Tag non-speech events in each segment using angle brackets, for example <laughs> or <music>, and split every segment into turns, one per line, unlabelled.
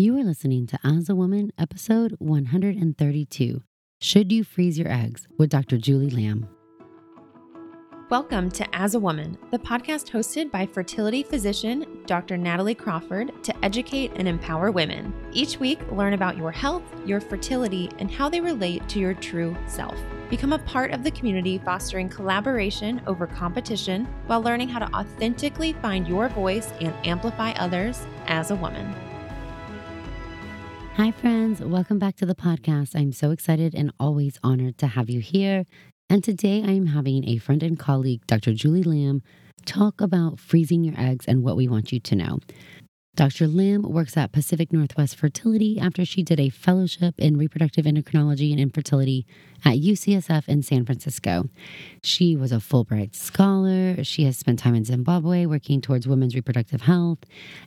You are listening to As a Woman, episode 132 Should You Freeze Your Eggs with Dr. Julie Lamb.
Welcome to As a Woman, the podcast hosted by fertility physician Dr. Natalie Crawford to educate and empower women. Each week, learn about your health, your fertility, and how they relate to your true self. Become a part of the community fostering collaboration over competition while learning how to authentically find your voice and amplify others as a woman.
Hi, friends. Welcome back to the podcast. I'm so excited and always honored to have you here. And today I am having a friend and colleague, Dr. Julie Lamb, talk about freezing your eggs and what we want you to know. Dr. Lamb works at Pacific Northwest Fertility after she did a fellowship in reproductive endocrinology and infertility at UCSF in San Francisco. She was a Fulbright scholar. She has spent time in Zimbabwe working towards women's reproductive health.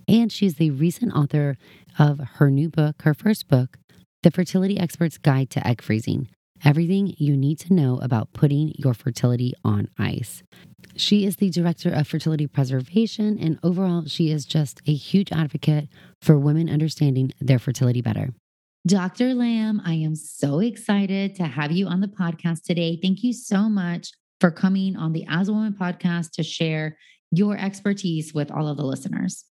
And she's the recent author of her new book, her first book, The Fertility Expert's Guide to Egg Freezing everything you need to know about putting your fertility on ice. She is the director of fertility preservation, and overall, she is just a huge advocate for women understanding their fertility better. Dr. Lamb, I am so excited to have you on the podcast today. Thank you so much for coming on the As a Woman podcast to share your expertise with all of the listeners.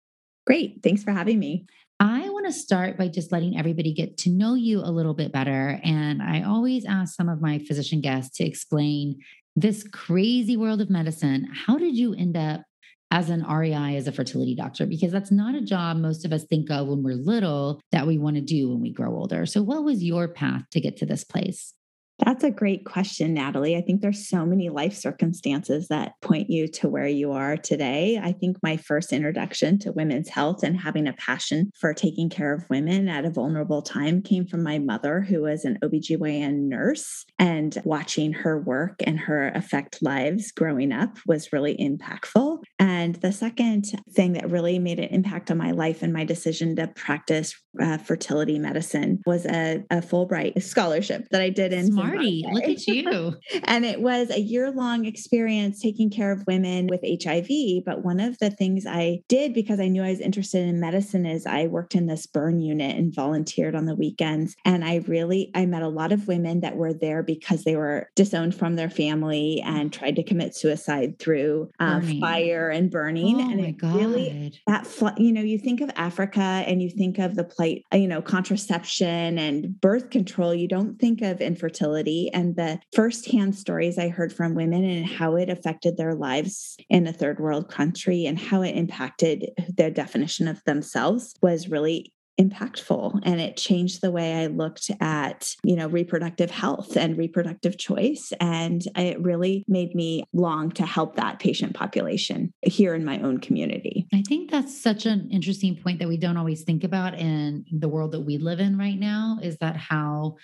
Great. Thanks for having me.
I want to start by just letting everybody get to know you a little bit better. And I always ask some of my physician guests to explain this crazy world of medicine. How did you end up as an REI, as a fertility doctor? Because that's not a job most of us think of when we're little that we want to do when we grow older. So, what was your path to get to this place?
That's a great question, Natalie. I think there's so many life circumstances that point you to where you are today. I think my first introduction to women's health and having a passion for taking care of women at a vulnerable time came from my mother, who was an OBGYN nurse. And watching her work and her affect lives growing up was really impactful. And the second thing that really made an impact on my life and my decision to practice uh, fertility medicine was a, a Fulbright scholarship that I did in
Smart Marty, look at you. <laughs>
and it was a year long experience taking care of women with HIV. But one of the things I did because I knew I was interested in medicine is I worked in this burn unit and volunteered on the weekends. And I really, I met a lot of women that were there because they were disowned from their family and tried to commit suicide through uh, fire and burning.
Oh
and
my God. really,
that, you know, you think of Africa and you think of the plight, uh, you know, contraception and birth control. You don't think of infertility and the firsthand stories I heard from women and how it affected their lives in a third world country and how it impacted their definition of themselves was really impactful and it changed the way i looked at you know reproductive health and reproductive choice and it really made me long to help that patient population here in my own community.
I think that's such an interesting point that we don't always think about in the world that we live in right now is that how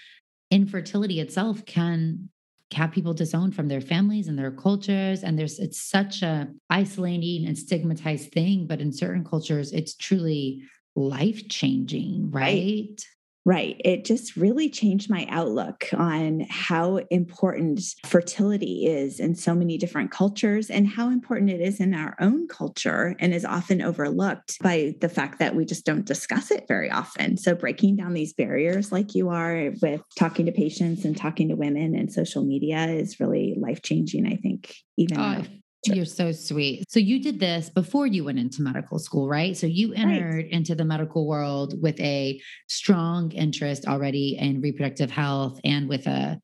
infertility itself can have people disowned from their families and their cultures and there's it's such a isolating and stigmatized thing but in certain cultures it's truly life changing right? right?
Right. It just really changed my outlook on how important fertility is in so many different cultures and how important it is in our own culture and is often overlooked by the fact that we just don't discuss it very often. So, breaking down these barriers like you are with talking to patients and talking to women and social media is really life changing, I think, even
oh, you're so sweet. So you did this before you went into medical school, right? So you entered right. into the medical world with a strong interest already in reproductive health and with a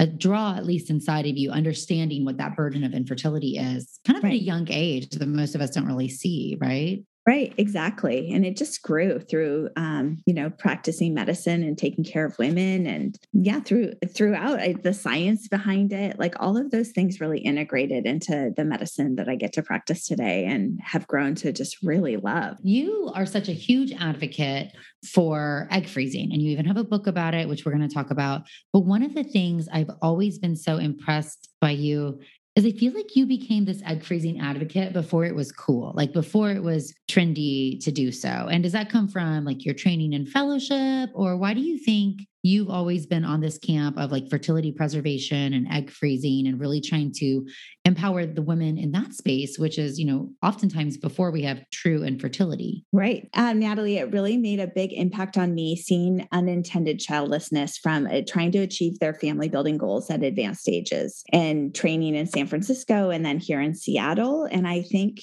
a draw at least inside of you understanding what that burden of infertility is kind of right. at a young age that most of us don't really see right
Right, exactly. And it just grew through, um, you know, practicing medicine and taking care of women, and yeah, through throughout I, the science behind it, like all of those things really integrated into the medicine that I get to practice today, and have grown to just really love.
You are such a huge advocate for egg freezing, and you even have a book about it, which we're going to talk about. But one of the things I've always been so impressed by you is I feel like you became this egg freezing advocate before it was cool, like before it was trendy to do so. And does that come from like your training and fellowship, or why do you think you've always been on this camp of like fertility preservation and egg freezing and really trying to empower the women in that space, which is, you know, oftentimes before we have true infertility.
Right. Um, Natalie, it really made a big impact on me seeing unintended childlessness from uh, trying to achieve their family building goals at advanced stages and training in San Francisco and then here in Seattle. And I think,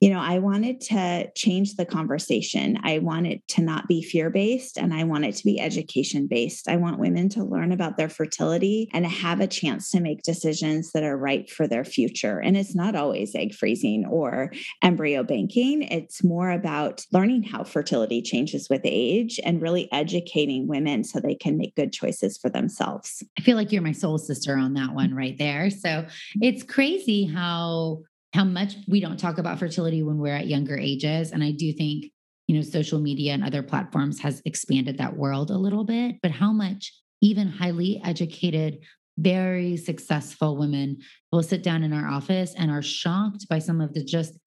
you know, I wanted to change the conversation. I wanted to not be fear based and I want it to be education based I want women to learn about their fertility and have a chance to make decisions that are right for their future. And it's not always egg freezing or embryo banking, it's more about learning how fertility changes with age and really educating women so they can make good choices for themselves.
I feel like you're my soul sister on that one right there. So it's crazy how how much we don't talk about fertility when we're at younger ages and I do think you know, social media and other platforms has expanded that world a little bit, but how much even highly educated, very successful women will sit down in our office and are shocked by some of the just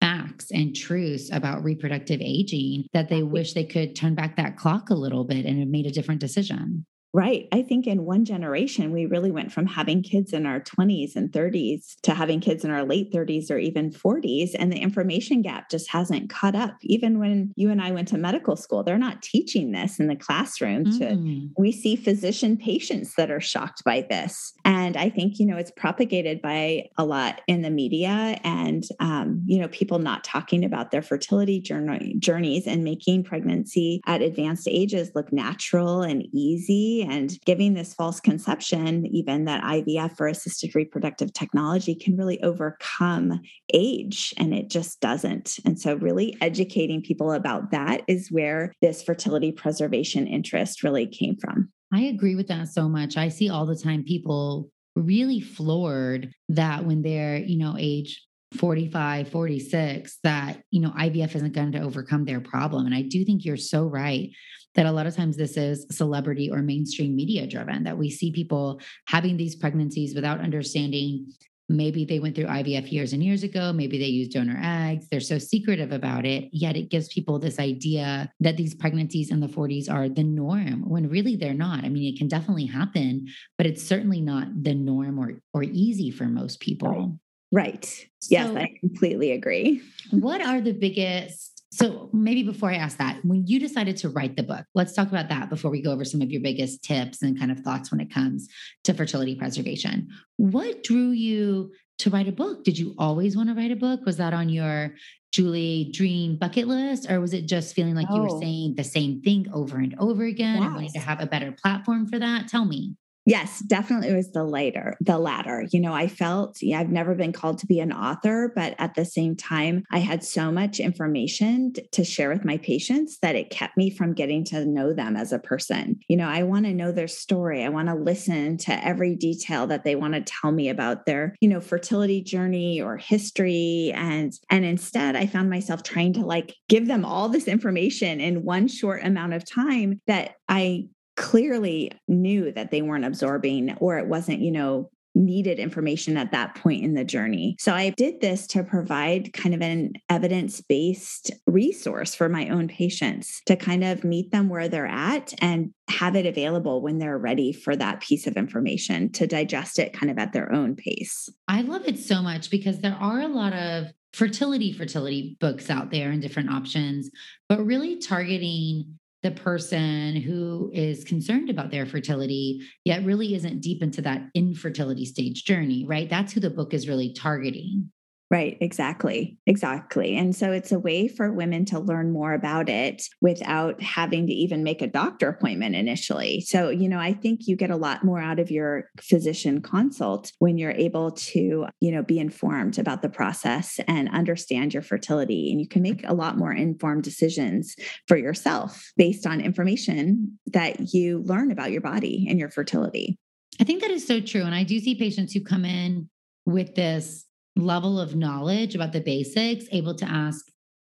facts and truths about reproductive aging that they wish they could turn back that clock a little bit and have made a different decision.
Right. I think in one generation, we really went from having kids in our 20s and 30s to having kids in our late 30s or even 40s. And the information gap just hasn't caught up. Even when you and I went to medical school, they're not teaching this in the classroom. Mm. To, we see physician patients that are shocked by this. And I think, you know, it's propagated by a lot in the media and, um, you know, people not talking about their fertility journey, journeys and making pregnancy at advanced ages look natural and easy and giving this false conception, even that IVF or assisted reproductive technology can really overcome age, and it just doesn't. And so, really educating people about that is where this fertility preservation interest really came from.
I agree with that so much. I see all the time people really floored that when they're, you know, age 45, 46, that, you know, IVF isn't going to overcome their problem. And I do think you're so right that a lot of times this is celebrity or mainstream media driven, that we see people having these pregnancies without understanding maybe they went through IVF years and years ago, maybe they used donor eggs. They're so secretive about it, yet it gives people this idea that these pregnancies in the 40s are the norm when really they're not. I mean, it can definitely happen, but it's certainly not the norm or or easy for most people.
Right. Yes, I completely agree.
What are the biggest so maybe before I ask that, when you decided to write the book, let's talk about that before we go over some of your biggest tips and kind of thoughts when it comes to fertility preservation. What drew you to write a book? Did you always want to write a book? Was that on your Julie dream bucket list? Or was it just feeling like oh. you were oh. saying the same thing over and over again yes. and wanting to have a better platform for that? Tell me.
Yes, definitely it was the later, the latter. You know, I felt yeah, I've never been called to be an author, but at the same time, I had so much information to share with my patients that it kept me from getting to know them as a person. You know, I want to know their story. I want to listen to every detail that they want to tell me about their, you know, fertility journey or history and and instead I found myself trying to like give them all this information in one short amount of time that I clearly knew that they weren't absorbing or it wasn't, you know, needed information at that point in the journey. So I did this to provide kind of an evidence based resource for my own patients to kind of meet them where they're at and have it available when they're ready for that piece of information to digest it kind of at their own pace.
I love it so much because there are a lot of fertility fertility books out there and different options but really targeting the person who is concerned about their fertility, yet really isn't deep into that infertility stage journey, right? That's who the book is really targeting.
Right, exactly. Exactly. And so it's a way for women to learn more about it without having to even make a doctor appointment initially. So, you know, I think you get a lot more out of your physician consult when you're able to, you know, be informed about the process and understand your fertility. And you can make a lot more informed decisions for yourself based on information that you learn about your body and your fertility.
I think that is so true. And I do see patients who come in with this level of knowledge about the basics, able to ask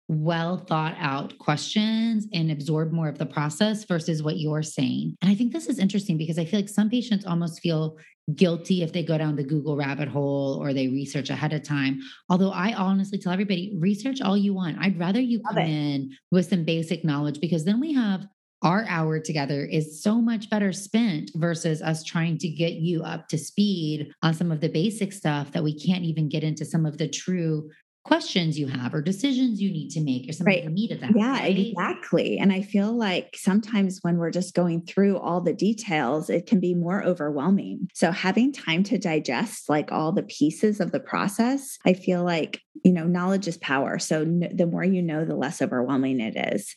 well thought out questions and absorb more of the process versus what you're saying. And I think this is interesting because I feel like some patients almost feel guilty if they go down the Google rabbit hole or they research ahead of time. Although I honestly tell everybody, research all you want. I'd rather you come in with some basic knowledge because then we have our hour together is so much better spent versus us trying to get you up to speed on some of the basic stuff that we can't even get into some of the true questions you have or decisions you need to make or some right. of the meat of that.
Yeah, right? exactly. And I feel like sometimes when we're just going through all the details, it can be more overwhelming. So having time to digest like all the pieces of the process, I feel like, you know, knowledge is power. So n- the more you know, the less overwhelming it is.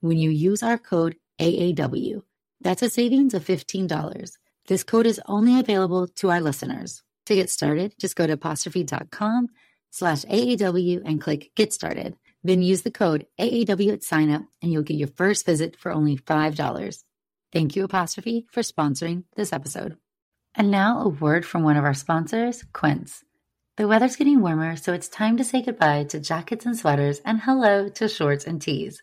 when you use our code AAW. That's a savings of $15. This code is only available to our listeners. To get started, just go to apostrophe.com slash AAW and click Get Started. Then use the code AAW at signup and you'll get your first visit for only $5. Thank you, Apostrophe, for sponsoring this episode. And now a word from one of our sponsors, Quince. The weather's getting warmer, so it's time to say goodbye to jackets and sweaters and hello to shorts and tees.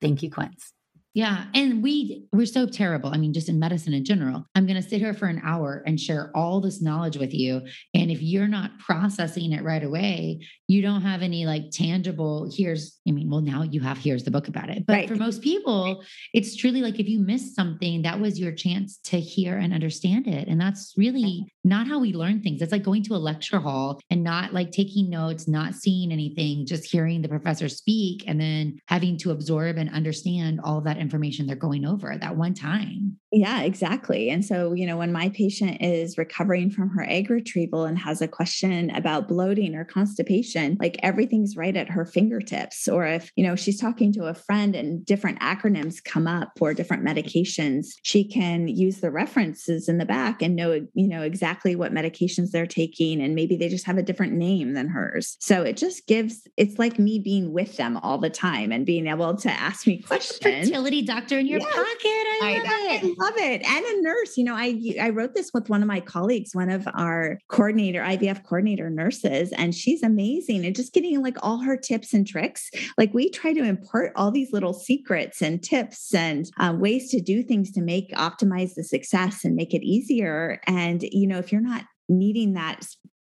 Thank you, Quince. Yeah. And we we're so terrible. I mean, just in medicine in general. I'm going to sit here for an hour and share all this knowledge with you. And if you're not processing it right away, you don't have any like tangible, here's, I mean, well, now you have here's the book about it. But right. for most people, it's truly like if you missed something, that was your chance to hear and understand it. And that's really not how we learn things. It's like going to a lecture hall and not like taking notes, not seeing anything, just hearing the professor speak and then having to absorb and understand all that information they're going over at that one time.
Yeah, exactly. And so, you know, when my patient is recovering from her egg retrieval and has a question about bloating or constipation, like everything's right at her fingertips. Or if, you know, she's talking to a friend and different acronyms come up or different medications, she can use the references in the back and know, you know, exactly what medications they're taking. And maybe they just have a different name than hers. So it just gives, it's like me being with them all the time and being able to ask me questions.
Fertility doctor in your yes. pocket. I, I,
love it. And a nurse. You know, I I wrote this with one of my colleagues, one of our coordinator, IVF coordinator nurses, and she's amazing. And just getting like all her tips and tricks. Like we try to impart all these little secrets and tips and um, ways to do things to make optimize the success and make it easier. And you know, if you're not needing that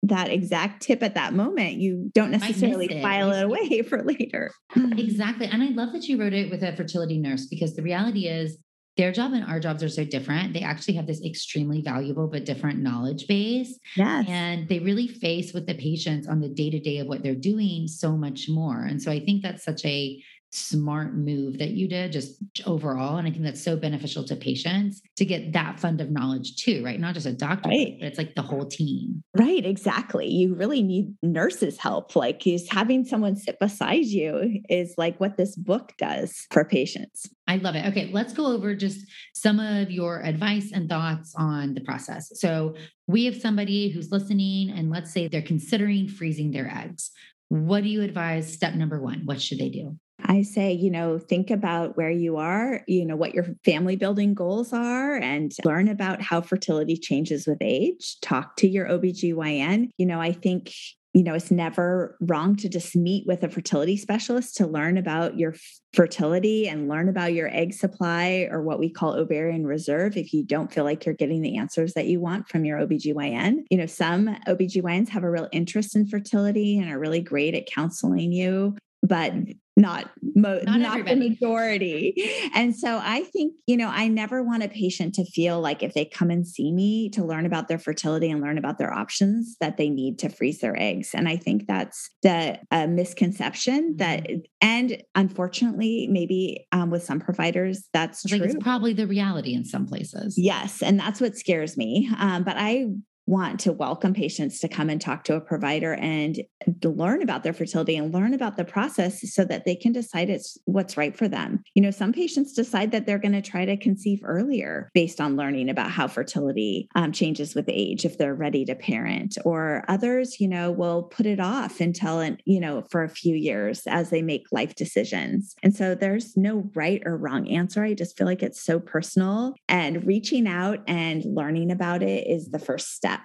that exact tip at that moment, you don't necessarily it. file it away <laughs> for later.
Exactly. And I love that you wrote it with a fertility nurse because the reality is their job and our jobs are so different. They actually have this extremely valuable but different knowledge base.
Yes.
And they really face with the patients on the day to day of what they're doing so much more. And so I think that's such a smart move that you did just overall and i think that's so beneficial to patients to get that fund of knowledge too right? Not just a doctor right. but it's like the whole team.
Right exactly. You really need nurses help like is having someone sit beside you is like what this book does for patients.
I love it. Okay let's go over just some of your advice and thoughts on the process. So we have somebody who's listening and let's say they're considering freezing their eggs. What do you advise step number one? What should they do
I say, you know, think about where you are, you know, what your family building goals are, and learn about how fertility changes with age. Talk to your OBGYN. You know, I think you know, it's never wrong to just meet with a fertility specialist to learn about your fertility and learn about your egg supply or what we call ovarian reserve if you don't feel like you're getting the answers that you want from your OBGYN. You know, some OBGYNs have a real interest in fertility and are really great at counseling you but not mo- not, not the majority. And so I think, you know, I never want a patient to feel like if they come and see me to learn about their fertility and learn about their options that they need to freeze their eggs. And I think that's the uh, misconception that mm-hmm. and unfortunately maybe um, with some providers that's true.
it's probably the reality in some places.
Yes, and that's what scares me. Um, but I want to welcome patients to come and talk to a provider and learn about their fertility and learn about the process so that they can decide it's what's right for them. You know, some patients decide that they're going to try to conceive earlier based on learning about how fertility um, changes with age if they're ready to parent, or others, you know, will put it off until, and you know, for a few years as they make life decisions. And so there's no right or wrong answer. I just feel like it's so personal and reaching out and learning about it is the first step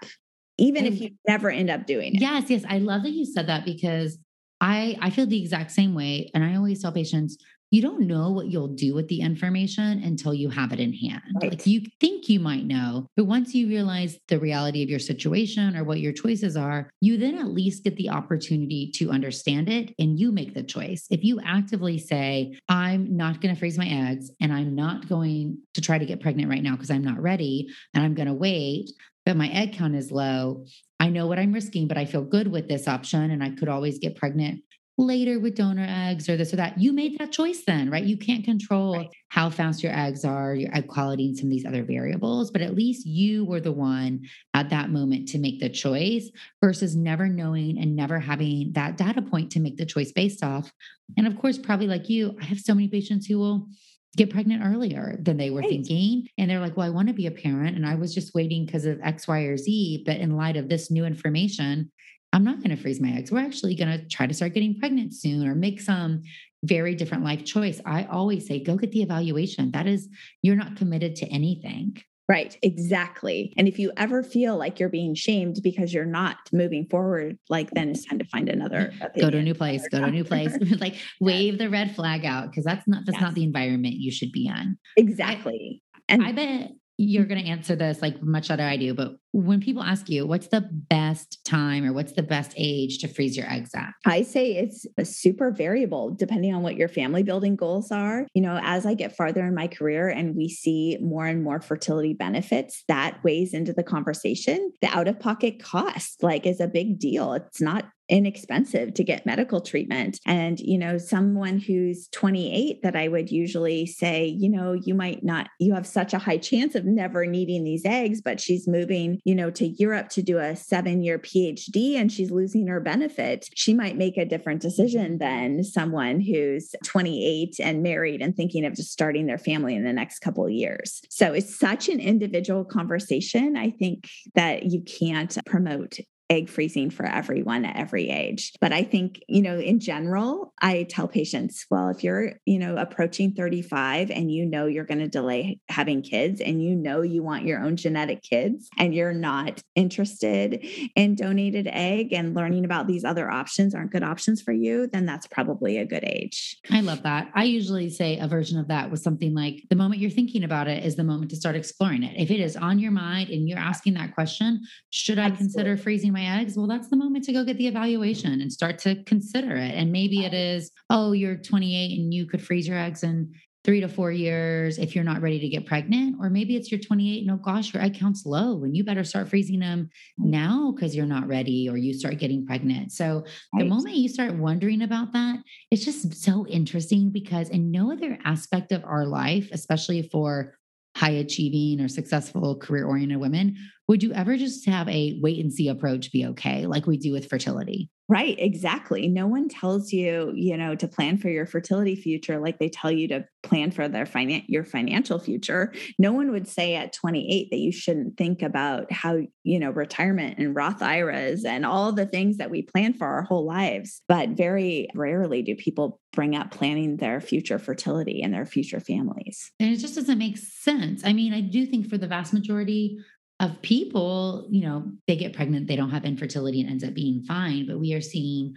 even if mm. you never end up doing it.
Yes, yes. I love that you said that because I I feel the exact same way. And I always tell patients, you don't know what you'll do with the information until you have it in hand. Right. Like you think you might know, but once you realize the reality of your situation or what your choices are, you then at least get the opportunity to understand it and you make the choice. If you actively say, I'm not going to freeze my eggs and I'm not going to try to get pregnant right now because I'm not ready and I'm going to wait, but my egg count is low. I know what I'm risking, but I feel good with this option and I could always get pregnant later with donor eggs or this or that. You made that choice then, right? You can't control right. how fast your eggs are, your egg quality, and some of these other variables, but at least you were the one at that moment to make the choice versus never knowing and never having that data point to make the choice based off. And of course, probably like you, I have so many patients who will get pregnant earlier than they were right. thinking. And they're like, well, I want to be a parent. And I was just waiting because of X, Y, or Z. But in light of this new information, I'm not going to freeze my eggs. We're actually going to try to start getting pregnant soon or make some very different life choice. I always say, go get the evaluation. That is, you're not committed to anything.
Right, exactly. And if you ever feel like you're being shamed because you're not moving forward, like then it's time to find another. <laughs>
Go to a new place. Go to a new place. like wave the red flag out because that's not that's yes. not the environment you should be in.
Exactly.
I, and I bet you're going to answer this like much better I do, but when people ask you what's the best time or what's the best age to freeze your eggs at?
I say it's a super variable depending on what your family building goals are. You know, as I get farther in my career and we see more and more fertility benefits, that weighs into the conversation. The out of pocket cost like is a big deal. It's not inexpensive to get medical treatment. And, you know, someone who's 28 that I would usually say, you know, you might not, you have such a high chance of never needing these eggs, but she's moving, you know, to Europe to do a seven year PhD and she's losing her benefit. She might make a different decision than someone who's 28 and married and thinking of just starting their family in the next couple of years. So it's such an individual conversation. I think that you can't promote egg freezing for everyone at every age. But I think, you know, in general, I tell patients, well, if you're, you know, approaching 35 and you know you're going to delay having kids and you know you want your own genetic kids and you're not interested in donated egg and learning about these other options aren't good options for you, then that's probably a good age.
I love that. I usually say a version of that was something like the moment you're thinking about it is the moment to start exploring it. If it is on your mind and you're asking that question, should I Absolutely. consider freezing my eggs? Well, that's the moment to go get the evaluation and start to consider it. And maybe it is, oh, you're 28 and you could freeze your eggs in three to four years if you're not ready to get pregnant. Or maybe it's you're 28 no, oh, gosh, your egg count's low and you better start freezing them mm. now because you're not ready or you start getting pregnant. So right. the moment you start wondering about that, it's just so interesting because in no other aspect of our life, especially for high achieving or successful career oriented women, would you ever just have a wait and see approach be okay, like we do with fertility?
Right, exactly. No one tells you, you know, to plan for your fertility future like they tell you to plan for their finan- your financial future. No one would say at 28 that you shouldn't think about how, you know, retirement and Roth IRAs and all the things that we plan for our whole lives. But very rarely do people bring up planning their future fertility and their future families.
And it just doesn't make sense. I mean, I do think for the vast majority of people, you know, they get pregnant, they don't have infertility and ends up being fine. But we are seeing,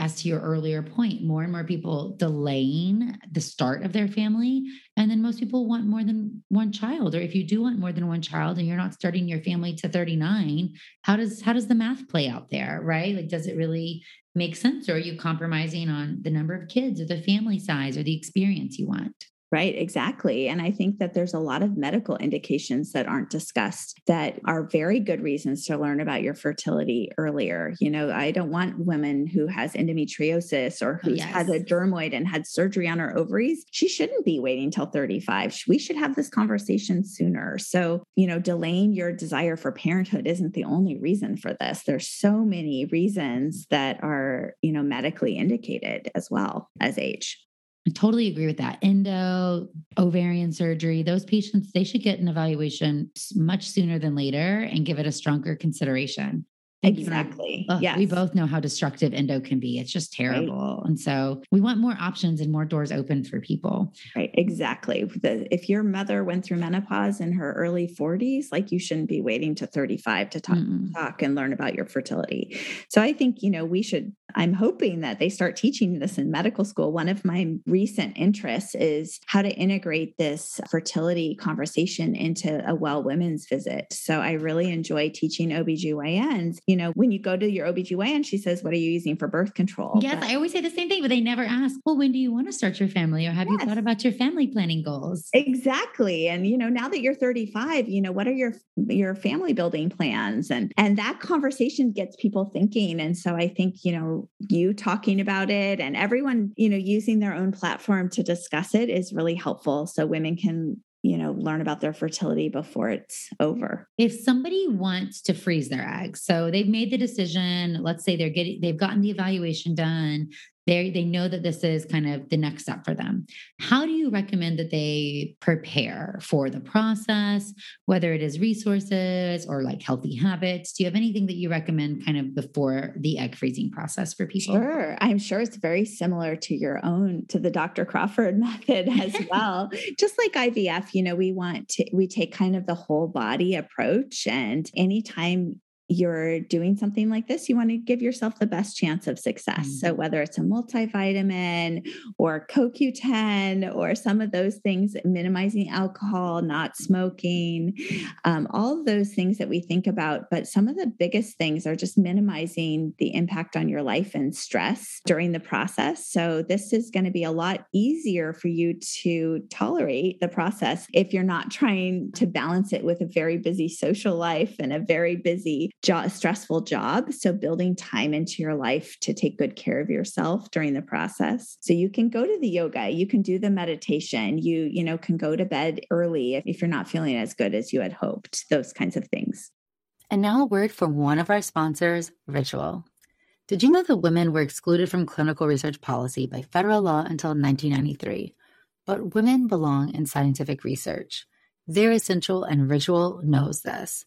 as to your earlier point, more and more people delaying the start of their family. And then most people want more than one child. Or if you do want more than one child and you're not starting your family to 39, how does how does the math play out there? Right? Like, does it really make sense? Or are you compromising on the number of kids or the family size or the experience you want?
Right, exactly. And I think that there's a lot of medical indications that aren't discussed that are very good reasons to learn about your fertility earlier. You know, I don't want women who has endometriosis or oh, who yes. had a dermoid and had surgery on her ovaries. She shouldn't be waiting till 35. We should have this conversation sooner. So, you know, delaying your desire for parenthood isn't the only reason for this. There's so many reasons that are, you know, medically indicated as well as age.
I totally agree with that. Endo, ovarian surgery, those patients, they should get an evaluation much sooner than later and give it a stronger consideration.
Exactly.
yes. We both know how destructive endo can be. It's just terrible. Right. And so we want more options and more doors open for people.
Right. Exactly. The, if your mother went through menopause in her early 40s, like you shouldn't be waiting to 35 to talk, talk and learn about your fertility. So I think, you know, we should, I'm hoping that they start teaching this in medical school. One of my recent interests is how to integrate this fertility conversation into a well women's visit. So I really enjoy teaching OBGYNs you know, when you go to your OBGYN, and she says, What are you using for birth control?
Yes, but, I always say the same thing, but they never ask, Well, when do you want to start your family? Or have yes. you thought about your family planning goals?
Exactly. And, you know, now that you're 35, you know, what are your your family building plans? And and that conversation gets people thinking. And so I think, you know, you talking about it and everyone, you know, using their own platform to discuss it is really helpful. So women can you know learn about their fertility before it's over.
If somebody wants to freeze their eggs so they've made the decision let's say they're getting they've gotten the evaluation done they they know that this is kind of the next step for them. How do you recommend that they prepare for the process whether it is resources or like healthy habits? Do you have anything that you recommend kind of before the egg freezing process for people?
Sure. I'm sure it's very similar to your own to the dr crawford <laughs> method as <laughs> well. Just like ivf you know we want to we take kind of the whole body approach and anytime you're doing something like this, you want to give yourself the best chance of success. Mm-hmm. So, whether it's a multivitamin or CoQ10 or some of those things, minimizing alcohol, not smoking, um, all of those things that we think about. But some of the biggest things are just minimizing the impact on your life and stress during the process. So, this is going to be a lot easier for you to tolerate the process if you're not trying to balance it with a very busy social life and a very busy stressful job. So building time into your life to take good care of yourself during the process. So you can go to the yoga, you can do the meditation, you, you know, can go to bed early if, if you're not feeling as good as you had hoped, those kinds of things.
And now a word from one of our sponsors, Ritual. Did you know that women were excluded from clinical research policy by federal law until 1993? But women belong in scientific research. They're essential, and Ritual knows this.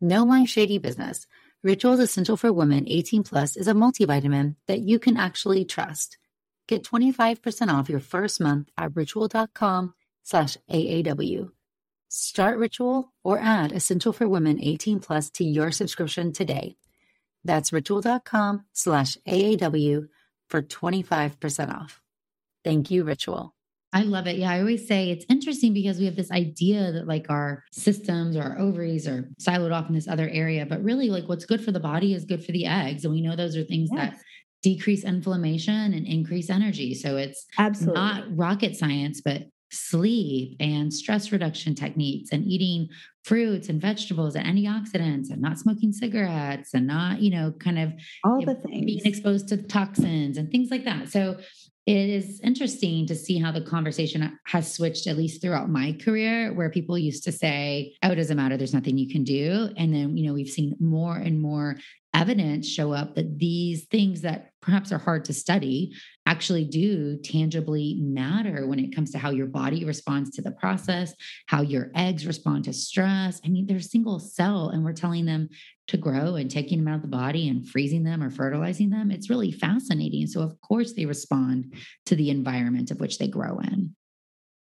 No my shady business. Ritual's Essential for Women 18 Plus is a multivitamin that you can actually trust. Get 25% off your first month at ritual.com slash AAW. Start Ritual or add Essential for Women 18 Plus to your subscription today. That's ritual.com slash AAW for 25% off. Thank you, Ritual.
I love it. Yeah, I always say it's interesting because we have this idea that like our systems or our ovaries are siloed off in this other area, but really like what's good for the body is good for the eggs. And we know those are things yes. that decrease inflammation and increase energy. So it's absolutely not rocket science, but sleep and stress reduction techniques and eating fruits and vegetables and antioxidants and not smoking cigarettes and not, you know, kind of
all the things
being exposed to toxins and things like that. So it is interesting to see how the conversation has switched, at least throughout my career, where people used to say, oh, it doesn't matter, there's nothing you can do. And then, you know, we've seen more and more evidence show up that these things that perhaps are hard to study actually do tangibly matter when it comes to how your body responds to the process, how your eggs respond to stress. I mean, they're single cell, and we're telling them to grow and taking them out of the body and freezing them or fertilizing them. It's really fascinating. So, of course, they respond to the environment of which they grow in.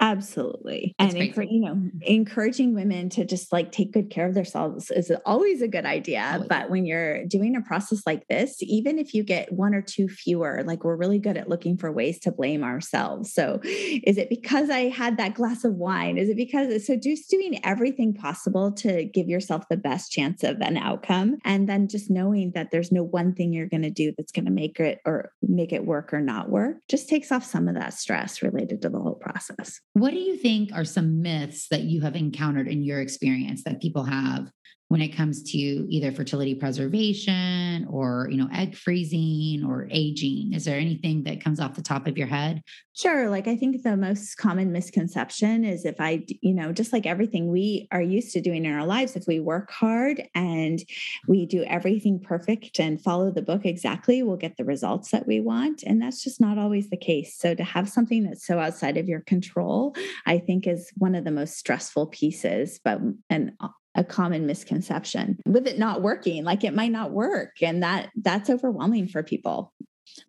Absolutely. That's and encourage, you know, encouraging women to just like take good care of themselves is always a good idea. Always. But when you're doing a process like this, even if you get one or two fewer, like we're really good at looking for ways to blame ourselves. So is it because I had that glass of wine? Is it because so just doing everything possible to give yourself the best chance of an outcome and then just knowing that there's no one thing you're going to do that's going to make it or make it work or not work just takes off some of that stress related to the whole process.
What do you think are some myths that you have encountered in your experience that people have when it comes to either fertility preservation or you know egg freezing or aging. Is there anything that comes off the top of your head?
Sure like i think the most common misconception is if i you know just like everything we are used to doing in our lives if we work hard and we do everything perfect and follow the book exactly we'll get the results that we want and that's just not always the case. So to have something that's so outside of your control i think is one of the most stressful pieces but and uh, a common misconception with it not working like it might not work and that that's overwhelming for people.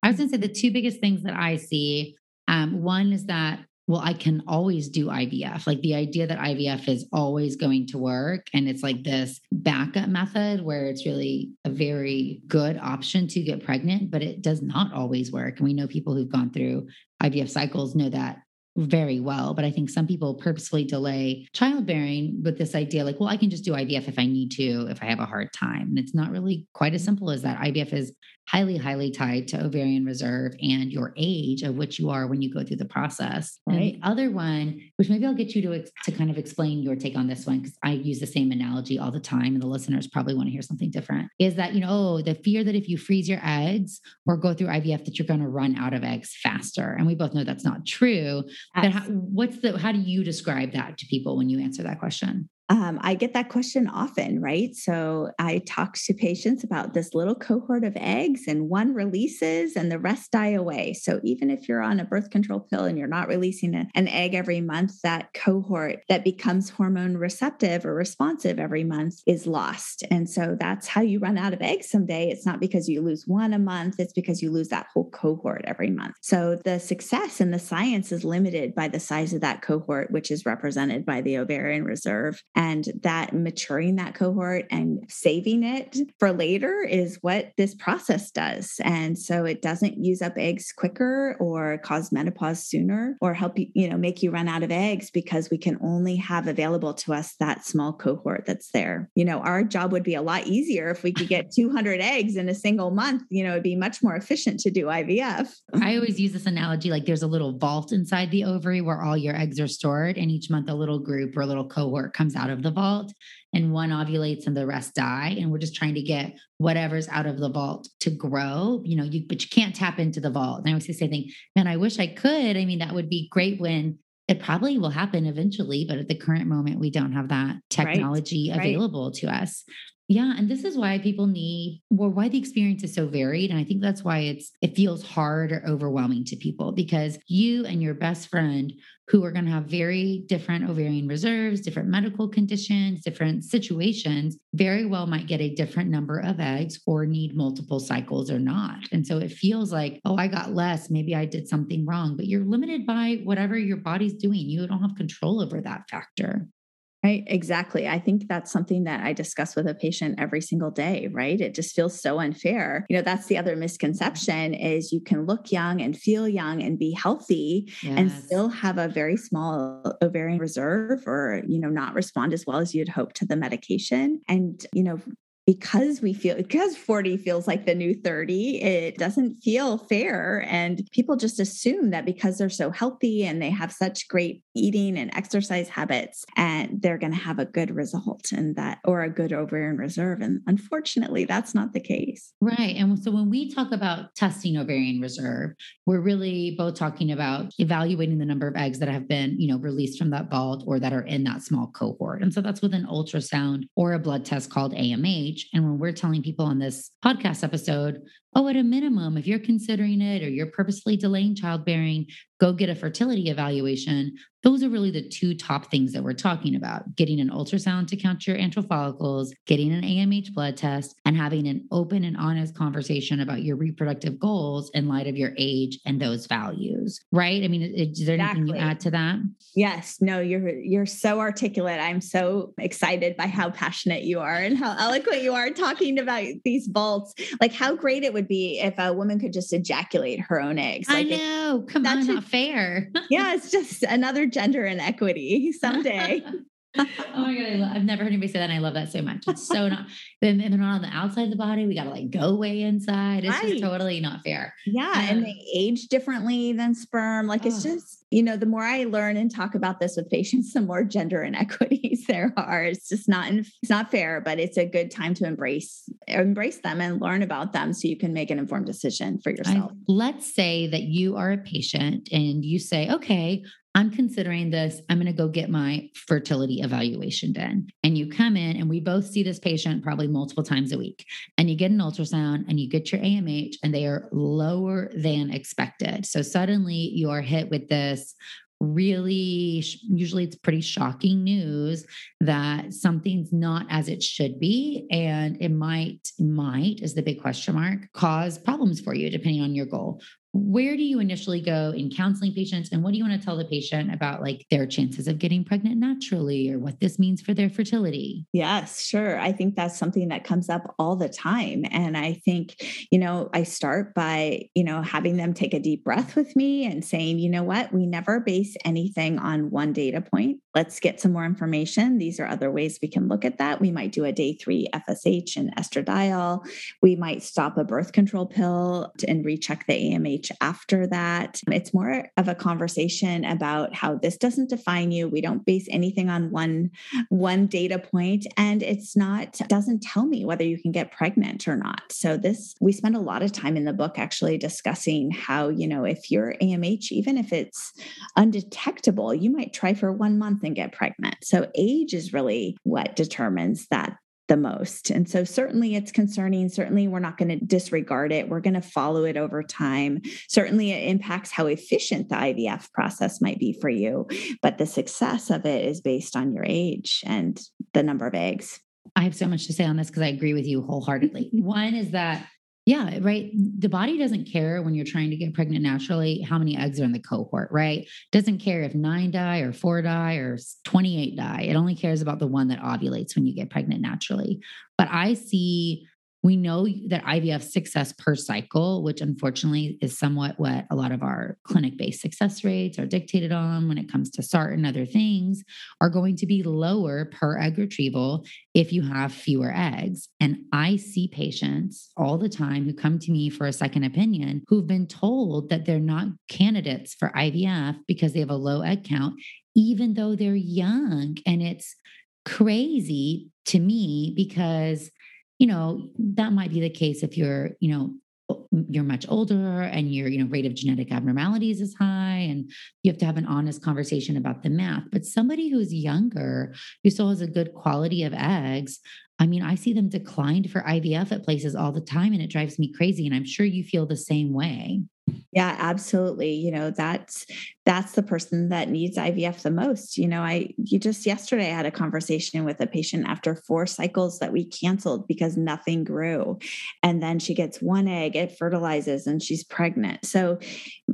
I was going to say the two biggest things that i see um, one is that well i can always do ivf like the idea that ivf is always going to work and it's like this backup method where it's really a very good option to get pregnant but it does not always work and we know people who've gone through ivf cycles know that very well. But I think some people purposefully delay childbearing with this idea like, well, I can just do IVF if I need to, if I have a hard time. And it's not really quite as simple as that. IVF is highly, highly tied to ovarian reserve and your age of which you are when you go through the process. Right. And the other one, which maybe I'll get you to, to kind of explain your take on this one, because I use the same analogy all the time, and the listeners probably want to hear something different, is that, you know, oh, the fear that if you freeze your eggs or go through IVF, that you're going to run out of eggs faster. And we both know that's not true. Yes. But how, what's the, how do you describe that to people when you answer that question?
Um, I get that question often, right? So I talk to patients about this little cohort of eggs, and one releases and the rest die away. So even if you're on a birth control pill and you're not releasing an egg every month, that cohort that becomes hormone receptive or responsive every month is lost. And so that's how you run out of eggs someday. It's not because you lose one a month, it's because you lose that whole cohort every month. So the success and the science is limited by the size of that cohort, which is represented by the ovarian reserve and that maturing that cohort and saving it for later is what this process does. And so it doesn't use up eggs quicker or cause menopause sooner or help you, you know, make you run out of eggs because we can only have available to us that small cohort that's there. You know, our job would be a lot easier if we could get <laughs> 200 eggs in a single month. You know, it'd be much more efficient to do IVF.
I always use this analogy like there's a little vault inside the ovary where all your eggs are stored, and each month a little group or a little cohort comes out out of the vault and one ovulates and the rest die. And we're just trying to get whatever's out of the vault to grow, you know, you, but you can't tap into the vault. And I always say the same thing, man, I wish I could. I mean, that would be great when it probably will happen eventually, but at the current moment, we don't have that technology right. available right. to us. Yeah. And this is why people need, or why the experience is so varied. And I think that's why it's, it feels hard or overwhelming to people because you and your best friend who are going to have very different ovarian reserves, different medical conditions, different situations, very well might get a different number of eggs or need multiple cycles or not. And so it feels like, oh, I got less. Maybe I did something wrong, but you're limited by whatever your body's doing. You don't have control over that factor.
Right, exactly. I think that's something that I discuss with a patient every single day, right? It just feels so unfair. You know, that's the other misconception is you can look young and feel young and be healthy yes. and still have a very small ovarian reserve or, you know, not respond as well as you'd hope to the medication. And, you know, because we feel because 40 feels like the new 30 it doesn't feel fair. And people just assume that because they're so healthy and they have such great eating and exercise habits and they're going to have a good result and that or a good ovarian reserve. And unfortunately that's not the case.
Right. And so when we talk about testing ovarian reserve we're really both talking about evaluating the number of eggs that have been you know released from that vault or that are in that small cohort. And so that's with an ultrasound or a blood test called AMH and when we're telling people on this podcast episode, oh, at a minimum, if you're considering it or you're purposely delaying childbearing, go get a fertility evaluation. Those are really the two top things that we're talking about getting an ultrasound to count your antral follicles, getting an AMH blood test, and having an open and honest conversation about your reproductive goals in light of your age and those values. Right? I mean, is there exactly. anything you add to that?
Yes. No, you're you're so articulate. I'm so excited by how passionate you are and how eloquent you are talking about these vaults. Like how great it would be if a woman could just ejaculate her own eggs. Like
I know. Come on, not fair. <laughs>
yeah, it's just another gender inequity <laughs> someday.
Oh my god, I love, I've never heard anybody say that. And I love that so much. It's so not. <laughs> Then they're not on the outside of the body. We got to like go way inside. It's right. just totally not fair.
Yeah, and um, they age differently than sperm. Like oh. it's just you know, the more I learn and talk about this with patients, the more gender inequities <laughs> there are. It's just not it's not fair, but it's a good time to embrace embrace them and learn about them so you can make an informed decision for yourself. I,
let's say that you are a patient and you say, "Okay, I'm considering this. I'm going to go get my fertility evaluation done. And you come in, and we both see this patient probably multiple times a week. And you get an ultrasound and you get your AMH, and they are lower than expected. So suddenly you are hit with this really usually it's pretty shocking news that something's not as it should be and it might might is the big question mark cause problems for you depending on your goal where do you initially go in counseling patients? And what do you want to tell the patient about like their chances of getting pregnant naturally or what this means for their fertility?
Yes sure. I think that's something that comes up all the time. And i think you know i start by you know having them take a deep breath with me and saying you know what? We never base anything on one data point. Let's get some more information. These are other ways we can look at that. We might do a day 3 fsh and estradiol. We might stop a birth control pill and recheck the after that. It's more of a conversation about how this doesn't define you. We don't base anything on one one data point and it's not doesn't tell me whether you can get pregnant or not. So this we spend a lot of time in the book actually discussing how, you know, if your AMH even if it's undetectable, you might try for 1 month and get pregnant. So age is really what determines that the most. And so, certainly, it's concerning. Certainly, we're not going to disregard it. We're going to follow it over time. Certainly, it impacts how efficient the IVF process might be for you. But the success of it is based on your age and the number of eggs.
I have so much to say on this because I agree with you wholeheartedly. <laughs> One is that yeah, right. The body doesn't care when you're trying to get pregnant naturally how many eggs are in the cohort, right? Doesn't care if nine die or four die or 28 die. It only cares about the one that ovulates when you get pregnant naturally. But I see we know that IVF success per cycle, which unfortunately is somewhat what a lot of our clinic based success rates are dictated on when it comes to SART and other things, are going to be lower per egg retrieval if you have fewer eggs. And I see patients all the time who come to me for a second opinion who've been told that they're not candidates for IVF because they have a low egg count, even though they're young. And it's crazy to me because, you know, that might be the case if you're, you know, you're much older and your you know rate of genetic abnormalities is high and you have to have an honest conversation about the math but somebody who's younger who still has a good quality of eggs i mean i see them declined for ivf at places all the time and it drives me crazy and i'm sure you feel the same way
yeah, absolutely. You know, that's that's the person that needs IVF the most. You know, I you just yesterday I had a conversation with a patient after four cycles that we canceled because nothing grew. And then she gets one egg, it fertilizes and she's pregnant. So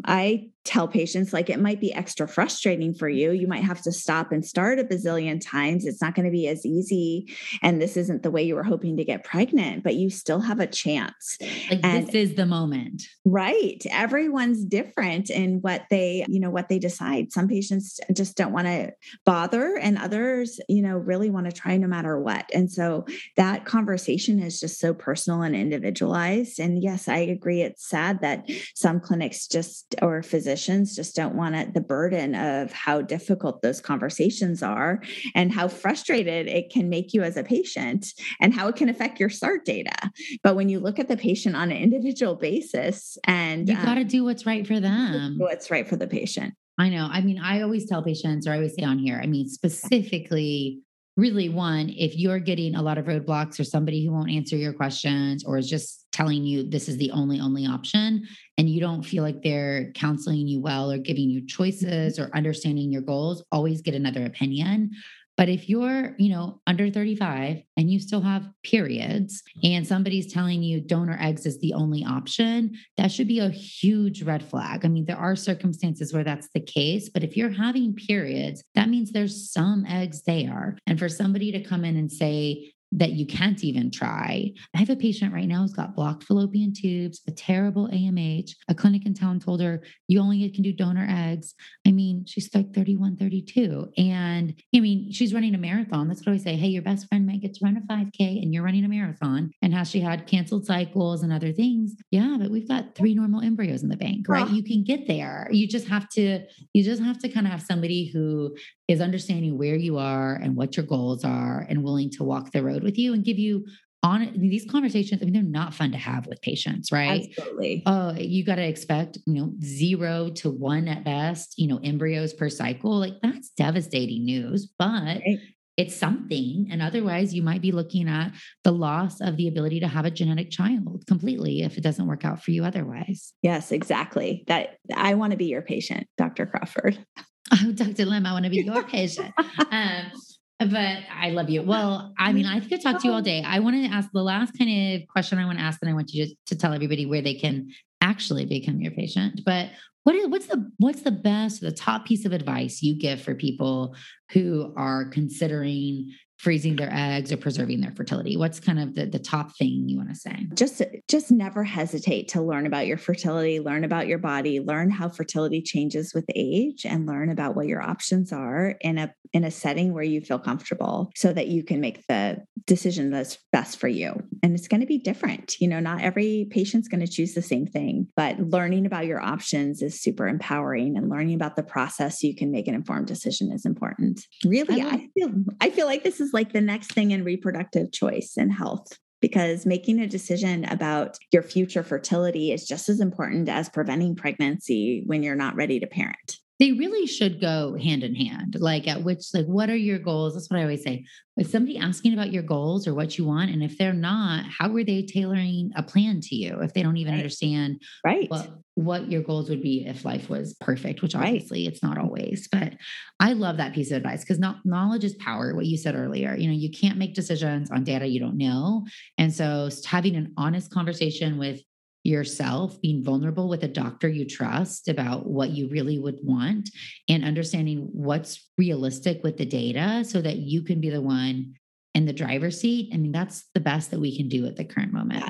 I tell patients like it might be extra frustrating for you. You might have to stop and start a bazillion times. It's not going to be as easy. And this isn't the way you were hoping to get pregnant, but you still have a chance.
Like and, this is the moment.
Right. Everyone's different in what they, you know, what they decide. Some patients just don't want to bother and others, you know, really want to try no matter what. And so that conversation is just so personal and individualized. And yes, I agree. It's sad that some clinics just or physicians just don't want it, the burden of how difficult those conversations are and how frustrated it can make you as a patient and how it can affect your SART data. But when you look at the patient on an individual basis and
you got to um, do what's right for them,
what's right for the patient.
I know. I mean, I always tell patients, or I always say on here, I mean, specifically really one if you're getting a lot of roadblocks or somebody who won't answer your questions or is just telling you this is the only only option and you don't feel like they're counseling you well or giving you choices or understanding your goals always get another opinion but if you're, you know, under 35 and you still have periods and somebody's telling you donor eggs is the only option, that should be a huge red flag. I mean, there are circumstances where that's the case, but if you're having periods, that means there's some eggs there. And for somebody to come in and say, that you can't even try. I have a patient right now who's got blocked fallopian tubes, a terrible AMH. A clinic in town told her, you only can do donor eggs. I mean, she's like 31, 32. And I mean, she's running a marathon. That's what I always say. Hey, your best friend might get to run a 5K and you're running a marathon. And has she had canceled cycles and other things? Yeah, but we've got three normal embryos in the bank, right? Oh. You can get there. You just have to, you just have to kind of have somebody who is understanding where you are and what your goals are and willing to walk the road with you and give you on these conversations. I mean, they're not fun to have with patients, right?
Absolutely.
Oh, you got to expect, you know, zero to one at best, you know, embryos per cycle. Like that's devastating news, but right. it's something. And otherwise, you might be looking at the loss of the ability to have a genetic child completely if it doesn't work out for you otherwise.
Yes, exactly. That I want to be your patient, Dr. Crawford.
Oh, Dr. Lamb, I want to be your patient. Um, but I love you. Well, I mean, I could talk to you all day. I want to ask the last kind of question I want to ask, and I want you to, to tell everybody where they can actually become your patient. But what is what's the what's the best, the top piece of advice you give for people who are considering freezing their eggs or preserving their fertility? What's kind of the, the top thing you want to say?
Just just never hesitate to learn about your fertility learn about your body learn how fertility changes with age and learn about what your options are in a in a setting where you feel comfortable so that you can make the decision that's best for you. And it's going to be different you know not every patient's going to choose the same thing but learning about your options is super empowering and learning about the process so you can make an informed decision is important. Really I, I feel i feel like this is is like the next thing in reproductive choice and health because making a decision about your future fertility is just as important as preventing pregnancy when you're not ready to parent
they really should go hand in hand. Like at which, like, what are your goals? That's what I always say. With somebody asking about your goals or what you want, and if they're not, how are they tailoring a plan to you if they don't even
right.
understand
right
what, what your goals would be if life was perfect, which obviously right. it's not always. But I love that piece of advice because knowledge is power. What you said earlier, you know, you can't make decisions on data you don't know, and so having an honest conversation with yourself, being vulnerable with a doctor you trust about what you really would want, and understanding what's realistic with the data so that you can be the one in the driver's seat. I mean, that's the best that we can do at the current moment.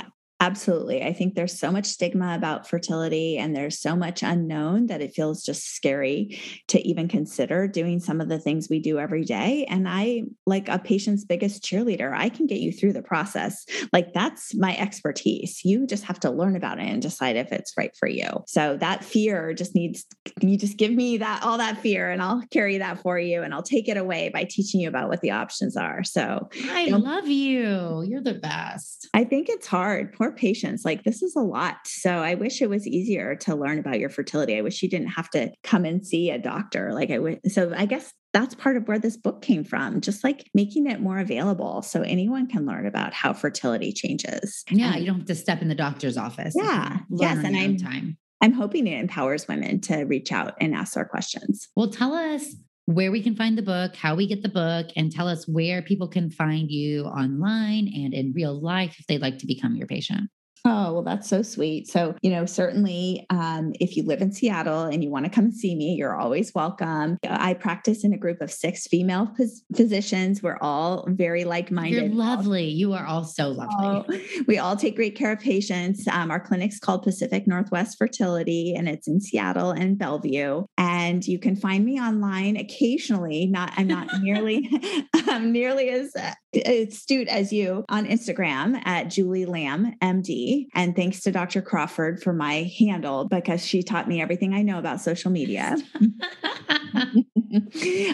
Absolutely. I think there's so much stigma about fertility and there's so much unknown that it feels just scary to even consider doing some of the things we do every day. And I, like a patient's biggest cheerleader, I can get you through the process. Like that's my expertise. You just have to learn about it and decide if it's right for you. So that fear just needs, you just give me that, all that fear, and I'll carry that for you and I'll take it away by teaching you about what the options are. So
I you know, love you. You're the best.
I think it's hard. Poor patients. Like this is a lot. So I wish it was easier to learn about your fertility. I wish you didn't have to come and see a doctor. Like I would. So I guess that's part of where this book came from, just like making it more available so anyone can learn about how fertility changes.
Yeah, you don't have to step in the doctor's office.
Yeah. Yes. And I'm time. I'm hoping it empowers women to reach out and ask their questions.
Well, tell us where we can find the book, how we get the book, and tell us where people can find you online and in real life if they'd like to become your patient.
Oh, well, that's so sweet. So, you know, certainly um, if you live in Seattle and you want to come see me, you're always welcome. I practice in a group of six female phys- physicians. We're all very like minded.
You're lovely. You are all so lovely.
Oh, we all take great care of patients. Um, our clinic's called Pacific Northwest Fertility, and it's in Seattle and Bellevue. And you can find me online occasionally. Not, I'm not nearly, <laughs> I'm nearly as uh, astute as you on Instagram at Julie Lamb, MD. And thanks to Dr. Crawford for my handle because she taught me everything I know about social media. <laughs>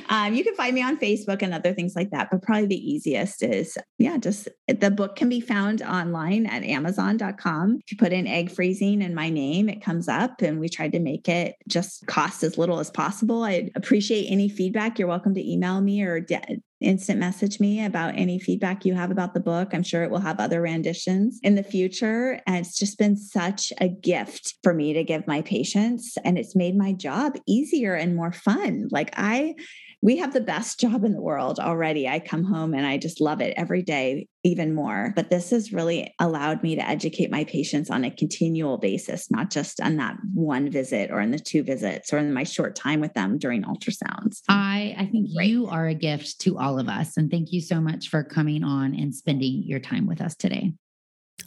um, you can find me on Facebook and other things like that. But probably the easiest is, yeah, just the book can be found online at amazon.com. If you put in egg freezing and my name, it comes up. And we tried to make it just cost as little as possible. I'd appreciate any feedback. You're welcome to email me or de- instant message me about any feedback you have about the book. I'm sure it will have other renditions in the future. And it's just been such a gift for me to give my patients. And it's made my job easier and more fun. Like I, we have the best job in the world already. I come home and I just love it every day even more. But this has really allowed me to educate my patients on a continual basis, not just on that one visit or in the two visits or in my short time with them during ultrasounds.
I, I think Great. you are a gift to all of us. And thank you so much for coming on and spending your time with us today.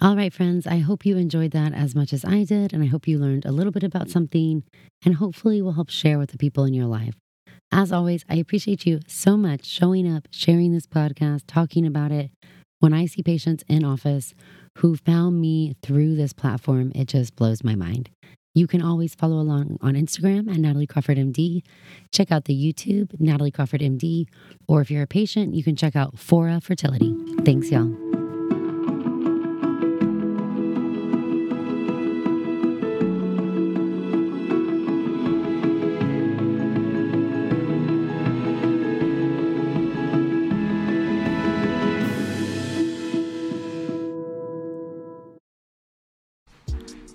All right, friends, I hope you enjoyed that as much as I did. And I hope you learned a little bit about something and hopefully will help share with the people in your life. As always, I appreciate you so much showing up, sharing this podcast, talking about it. When I see patients in office who found me through this platform, it just blows my mind. You can always follow along on Instagram at Natalie Crawford MD. Check out the YouTube, Natalie Crawford MD. Or if you're a patient, you can check out Fora Fertility. Thanks, y'all.